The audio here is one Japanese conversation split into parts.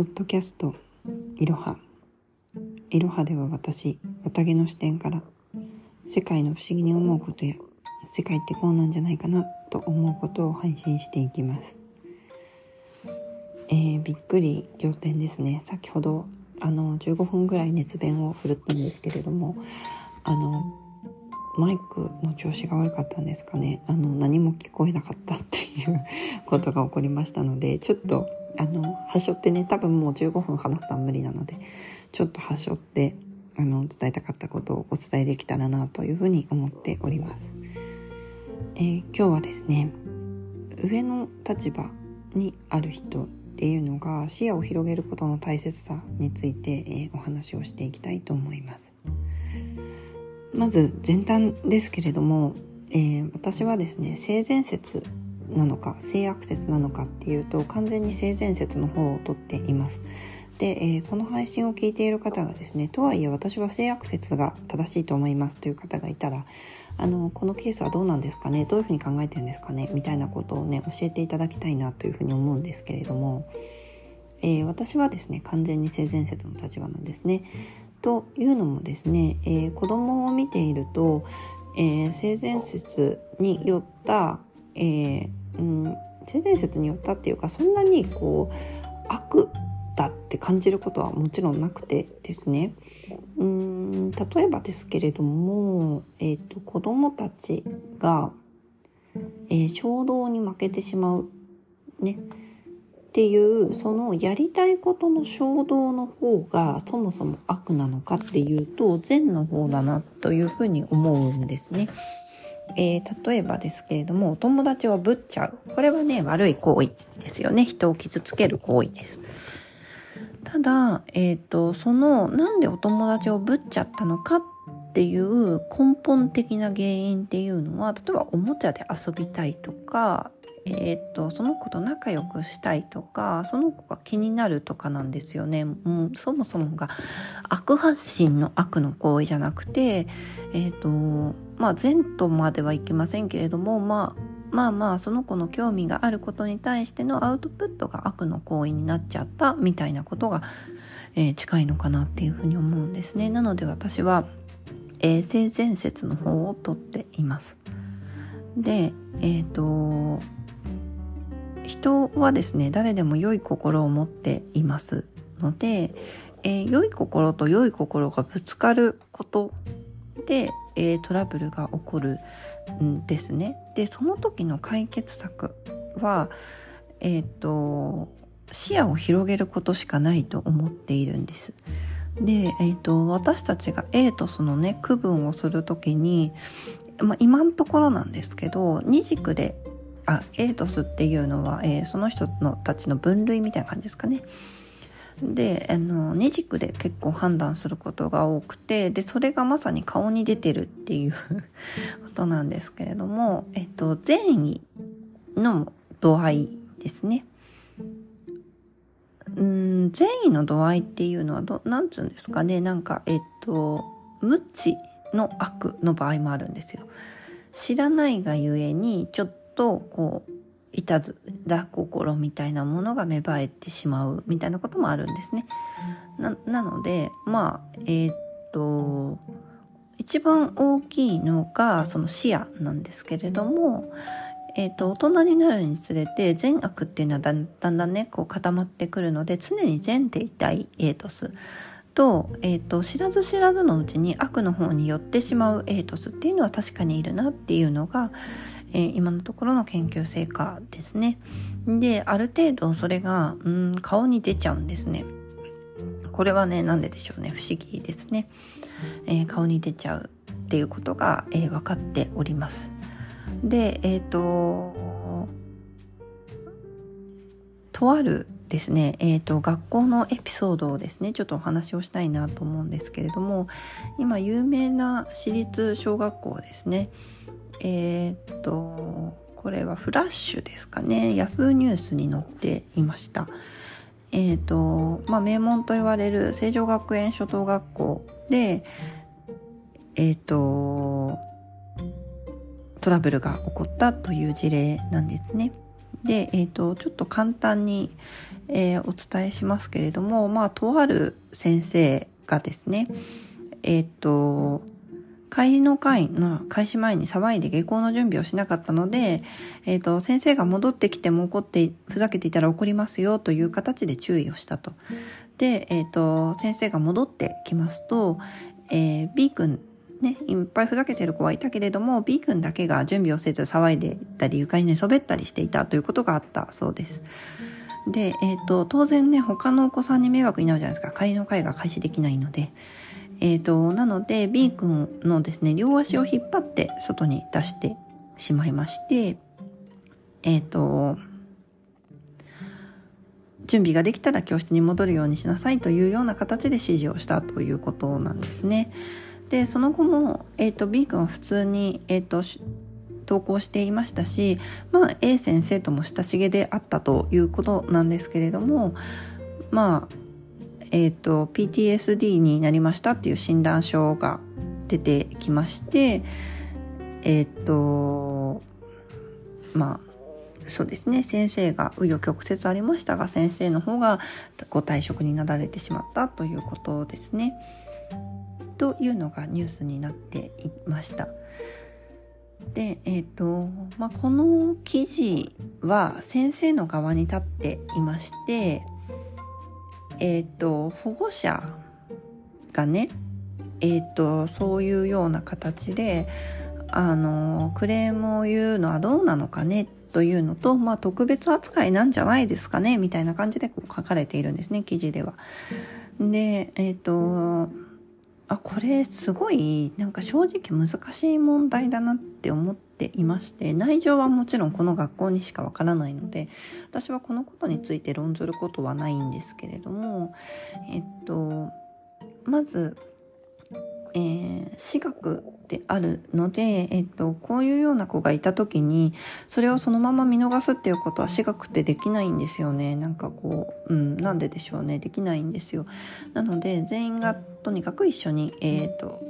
ポッドキャストいろは。いろはでは私、綿毛の視点から世界の不思議に思うことや世界ってこうなんじゃないかなと思うことを配信していきます。えー、びっくり仰天ですね。先ほどあの15分ぐらい熱弁を振るったんですけれども、あのマイクの調子が悪かったんですかね。あの何も聞こえなかったっていうことが起こりましたので、ちょっとあの端折ってね多分もう15分話すのは無理なのでちょっと端折ってあの伝えたかったことをお伝えできたらなというふうに思っております。えー、今日はですね上の立場にある人っていうのが視野を広げることの大切さについて、えー、お話をしていきたいと思います。まず前端ですけれども、えー、私はですね性善説なのか性悪説なのかっていうと完全に性善説の方をとっています。で、えー、この配信を聞いている方がですねとはいえ私は性悪説が正しいと思いますという方がいたらあのこのケースはどうなんですかねどういうふうに考えてるんですかねみたいなことをね教えていただきたいなというふうに思うんですけれども、えー、私はですね完全に性善説の立場なんですね。というのもですね、えー、子供を見ていると、え、性善説によった、えーうん、性善説によったっていうかそんなにこう悪だって感じることはもちろんなくてですね。うん。例えばですけれども、えーと、子どもたちが、えー、衝動に負けてしまうね。っていうそのやりたいことの衝動の方がそもそも悪なのかっていうと善の方だなというふうに思うんですね。えー、例えばですけれどもお友達をぶっちゃうこれはね悪い行為ですよね人を傷つける行為です。ただ、えっ、ー、と、その、なんでお友達をぶっちゃったのかっていう根本的な原因っていうのは、例えばおもちゃで遊びたいとか、えっ、と、その子と仲良くしたいとか、その子が気になるとかなんですよね。うん、そもそもが悪発信の悪の行為じゃなくて、えっ、と、まあ、善とまではいきませんけれども、まあ、まあまあその子の興味があることに対してのアウトプットが悪の行為になっちゃったみたいなことが、えー、近いのかなっていうふうに思うんですね。なので私は、えー、性善説の方をとっています。で、えっ、ー、と人はですね誰でも良い心を持っていますので、えー、良い心と良い心がぶつかることで、えー、トラブルが起こるんですね。でその時の解決策はえっ、ー、と視野を広げることしかないと思っているんです。で、えーと、私たちが A とそのね区分をする時に、まあ、今のところなんですけど二軸であエイトスっていうのは、えー、その人のたちの分類みたいな感じですかね。であの二軸で結構判断することが多くてでそれがまさに顔に出てるっていう ことなんですけれども、えっと、善意の度合いですね。うん善意の度合いっていうのはどなんつうんですかねなんかえっと無知の悪の場合もあるんですよ。知らないがゆえにちょっとこういたずら心みたいなものが芽生えてしまうみたいなこともあるんですね。ななのでまあえー、っと一番大きいのがその視野なんですけれども、えー、っと大人になるにつれて善悪っていうのはだんだんねこう固まってくるので常に善でいたいエイトスと,、えーと知らず知らずのうちに悪の方に寄ってしまうエイトスっていうのは確かにいるなっていうのがえー、今のところの研究成果ですね。で、ある程度それが、うん、顔に出ちゃうんですね。これはね、なんででしょうね。不思議ですね。えー、顔に出ちゃうっていうことが、えー、分かっております。で、えっ、と、とあるですね、えーと、学校のエピソードをですねちょっとお話をしたいなと思うんですけれども今有名な私立小学校ですねえー、っとこれはフラッシュですかね。ヤフーニュースに載っていました。えー、っとまあ名門と言われる成城学園初等学校でえー、っとトラブルが起こったという事例なんですね。で、えーと、ちょっと簡単に、えー、お伝えしますけれども、まあ、とある先生がですね、えっ、と、帰りの会の開始前に騒いで下校の準備をしなかったので、えっ、ー、と、先生が戻ってきても怒って、ふざけていたら怒りますよという形で注意をしたと。で、えっ、ー、と、先生が戻ってきますと、えー、B 君ね、いっぱいふざけてる子はいたけれども B 君だけが準備をせず騒いでいたり床に寝そべったりしていたということがあったそうです。で、えーと、当然ね他のお子さんに迷惑になるじゃないですか帰りの会が開始できないので。えーと、なので B 君のですね両足を引っ張って外に出してしまいましてえっ、ー、と準備ができたら教室に戻るようにしなさいというような形で指示をしたということなんですね。でその後も、えーと、B 君は普通に、えーと、投稿していましたし、まあ、A 先生とも親しげであったということなんですけれどもまあえーと、PTSD になりましたっていう診断書が出てきましてえっ、ー、とまあそうですね先生が紆余曲折ありましたが先生の方がご退職になられてしまったということですね。というのがニュースになっていました。で、えーとまあ、この記事は先生の側に立っていまして、えーと、保護者がね、えーと、そういうような形であのクレームを言うのはどうなのかねというのと、まあ、特別扱いなんじゃないですかねみたいな感じでこう書かれているんですね記事では。でえっ、ー、とあこれすごいなんか正直難しい問題だなって思っていまして内情はもちろんこの学校にしかわからないので私はこのことについて論ずることはないんですけれどもえっとまずえー、私学であるので、えっと、こういうような子がいた時にそれをそのまま見逃すっていうことは私学ってできないんですよね。なんかこう、うん、なんででしょうね。できないんですよ。なので全員がとにかく一緒に、えー、っと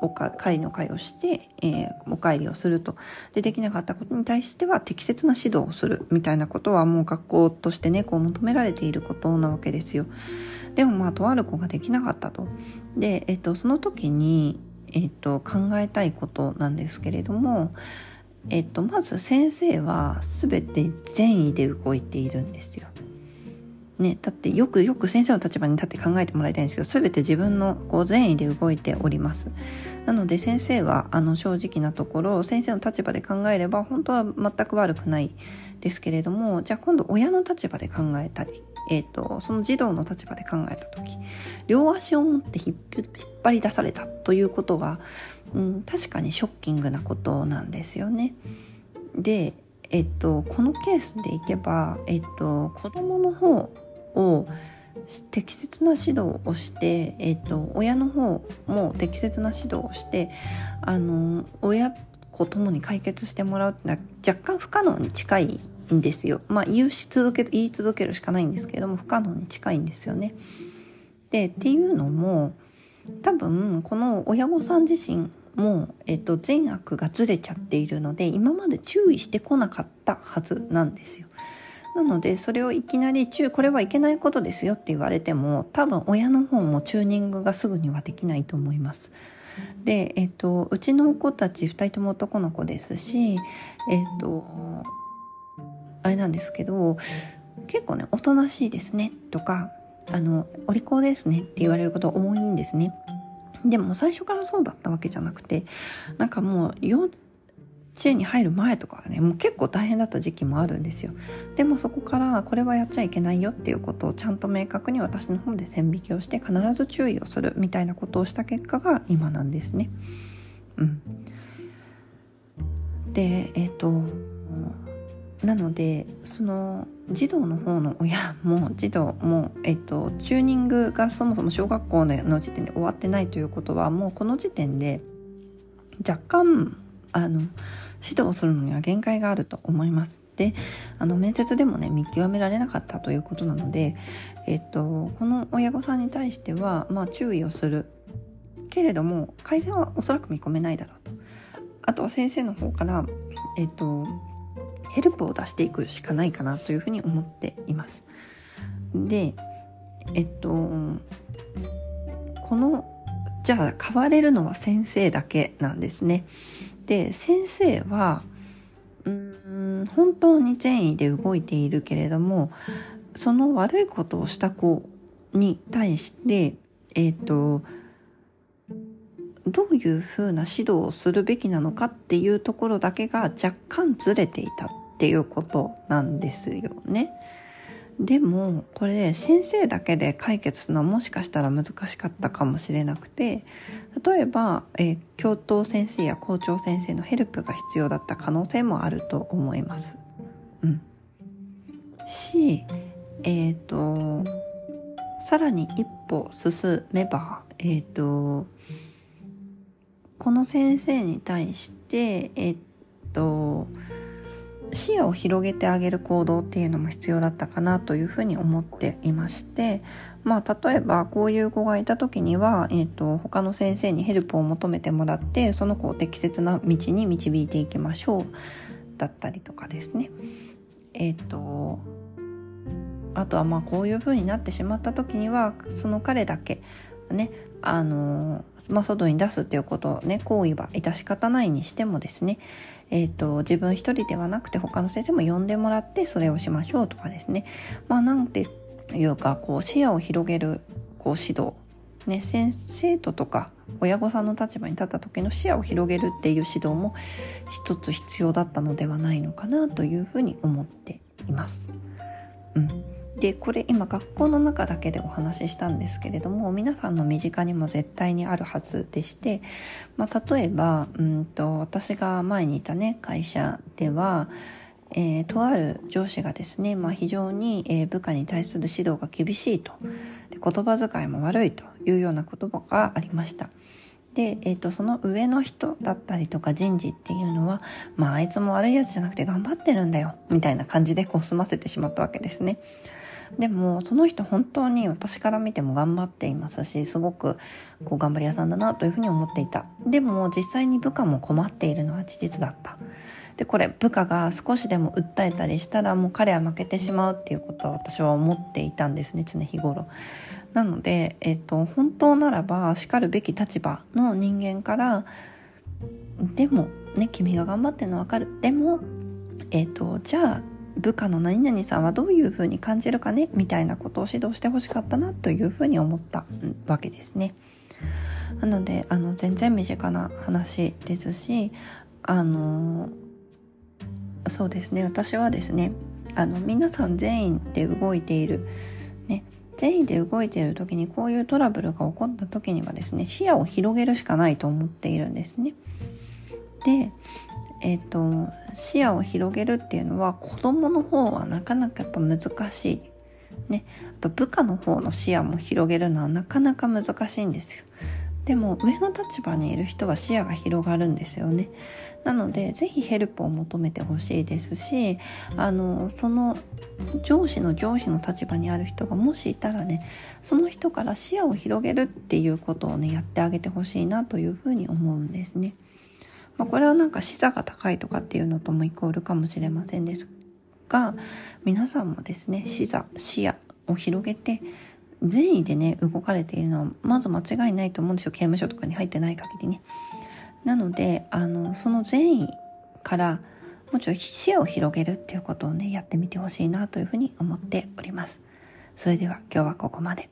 おか会の会をして、えー、お帰りをするとでできなかったことに対しては適切な指導をするみたいなことはもう学校としてねこう求められていることなわけですよ。でもまあとある子ができなかったと。で、えっと、その時に、えっと、考えたいことなんですけれども、えっと、まず先生は全て善意で動いているんですよ。ね、だってよくよく先生の立場に立って考えてもらいたいんですけど全て自分のこう善意で動いておりますなので先生はあの正直なところ先生の立場で考えれば本当は全く悪くないですけれどもじゃあ今度親の立場で考えたりえーと、その児童の立場で考えた時両足を持って引っ張り出されたということは、うん、確かにショッキングなことなんですよね。で、えっと、このケースでいけば、えっと、子供の方を適切な指導をして、えっと、親の方も適切な指導をしてあの親子ともに解決してもらうってのは若干不可能に近いんですよ。まあ言うし続け言い続けるしかないんですけれども不可能に近いんですよね。でっていうのも多分この親御さん自身も、えっと、善悪がずれちゃっているので今まで注意してこなかったはずなんですよ。なのでそれをいきなり注これはいけないことですよって言われても多分親の方もチューニングがすぐにはできないと思います。で、えっと、うちの子たち2人とも男の子ですし、えっと、あれなんですけど結構ねおとなしいですねとかあのお利口ですねって言われること多いんですねでも最初からそうだったわけじゃなくてなんかもう幼稚園に入る前とかはねもう結構大変だった時期もあるんですよ。でもそこからこれはやっちゃいけないよっていうことをちゃんと明確に私の方で線引きをして必ず注意をするみたいなことをした結果が今なんですね。うん。でえっ、ー、となのでその児童の方の親 も児童も、えっと、チューニングがそもそも小学校の時点で終わってないということはもうこの時点で若干あの指導するのには限界があると思います。であの面接でもね見極められなかったということなので、えっと、この親御さんに対しては、まあ、注意をするけれども改善はおそらく見込めないだろうと。あとは先生の方から、えっとヘルプを出していくしかないかなというふうに思っています。でえっとこのじゃあ変われるのは先生だけなんですね。で先生はうん本当に善意で動いているけれどもその悪いことをした子に対してえっ、とどういうふうな指導をするべきなのかっていうところだけが若干ずれていたっていうことなんですよね。でもこれ先生だけで解決するのはもしかしたら難しかったかもしれなくて例えば、え、教頭先生や校長先生のヘルプが必要だった可能性もあると思います。うん、しえっ、ー、とさらに一歩進めばえっ、ー、とこの先生に対してえっと視野を広げてあげる行動っていうのも必要だったかなというふうに思っていましてまあ例えばこういう子がいた時には、えーと、他の先生にヘルプを求めてもらってその子を適切な道に導いていきましょうだったりとかですね。えっ、ー、とあとはまあこういうふうになってしまった時にはその彼だけねあの、まあ、外に出すっていうことをね行為は致し方ないにしてもですね、えーと、自分一人ではなくて他の先生も呼んでもらってそれをしましょうとかですね。まあなんていうかこう視野を広げるこう指導。ね、先生徒とか親御さんの立場に立った時の視野を広げるっていう指導も一つ必要だったのではないのかなというふうに思っています。うん。でこれ今学校の中だけでお話ししたんですけれども皆さんの身近にも絶対にあるはずでして、まあ、例えばうんと私が前にいたね会社では、えー、とある上司がですね、まあ、非常に、えー、部下に対する指導が厳しいと言葉遣いも悪いというような言葉がありました。で、えーと、その上の人だったりとか人事っていうのは、まあ、あいつも悪いやつじゃなくて頑張ってるんだよみたいな感じでこう済ませてしまったわけですね。でもその人本当に私から見ても頑張っていますしすごくこう頑張り屋さんだなというふうに思っていた。でも実際に部下も困っているのは事実だった。でこれ部下が少しでも訴えたりしたらもう彼は負けてしまうっていうことは私は思っていたんですね常日頃。なので、えっと、本当ならばしかるべき立場の人間からでもね君が頑張ってるの分かる。でもえっとじゃあ部下の何々さんはどういうふうに感じるかねみたいなことを指導してほしかったなというふうに思ったわけですね。なのであの全然身近な話ですしあのそうですね私はですねあの皆さん全員で動いている、ね、全員で動いている時にこういうトラブルが起こった時にはですね視野を広げるしかないと思っているんですね。でえっ、ー、と視野を広げるっていうのは子供の方はなかなかやっぱ難しい。ね、あと部下の方の視野も広げるのはなかなか難しいんですよ。でも上の立場にいる人は視野が広がるんですよね。なので是非ヘルプを求めてほしいですしあのその上司の上司の立場にある人がもしいたらねその人から視野を広げるっていうことをねやってあげてほしいなというふうに思うんですね。まあ、これはなんか視座が高いとかっていうのともイコールかもしれませんですが皆さんもですね視座視野を広げて善意でね動かれているのはまず間違いないと思うんですよ刑務所とかに入ってない限りね。なのであのその善意からもちろん視野を広げるっていうことをねやってみてほしいなというふうに思っております。それでは今日はここまで。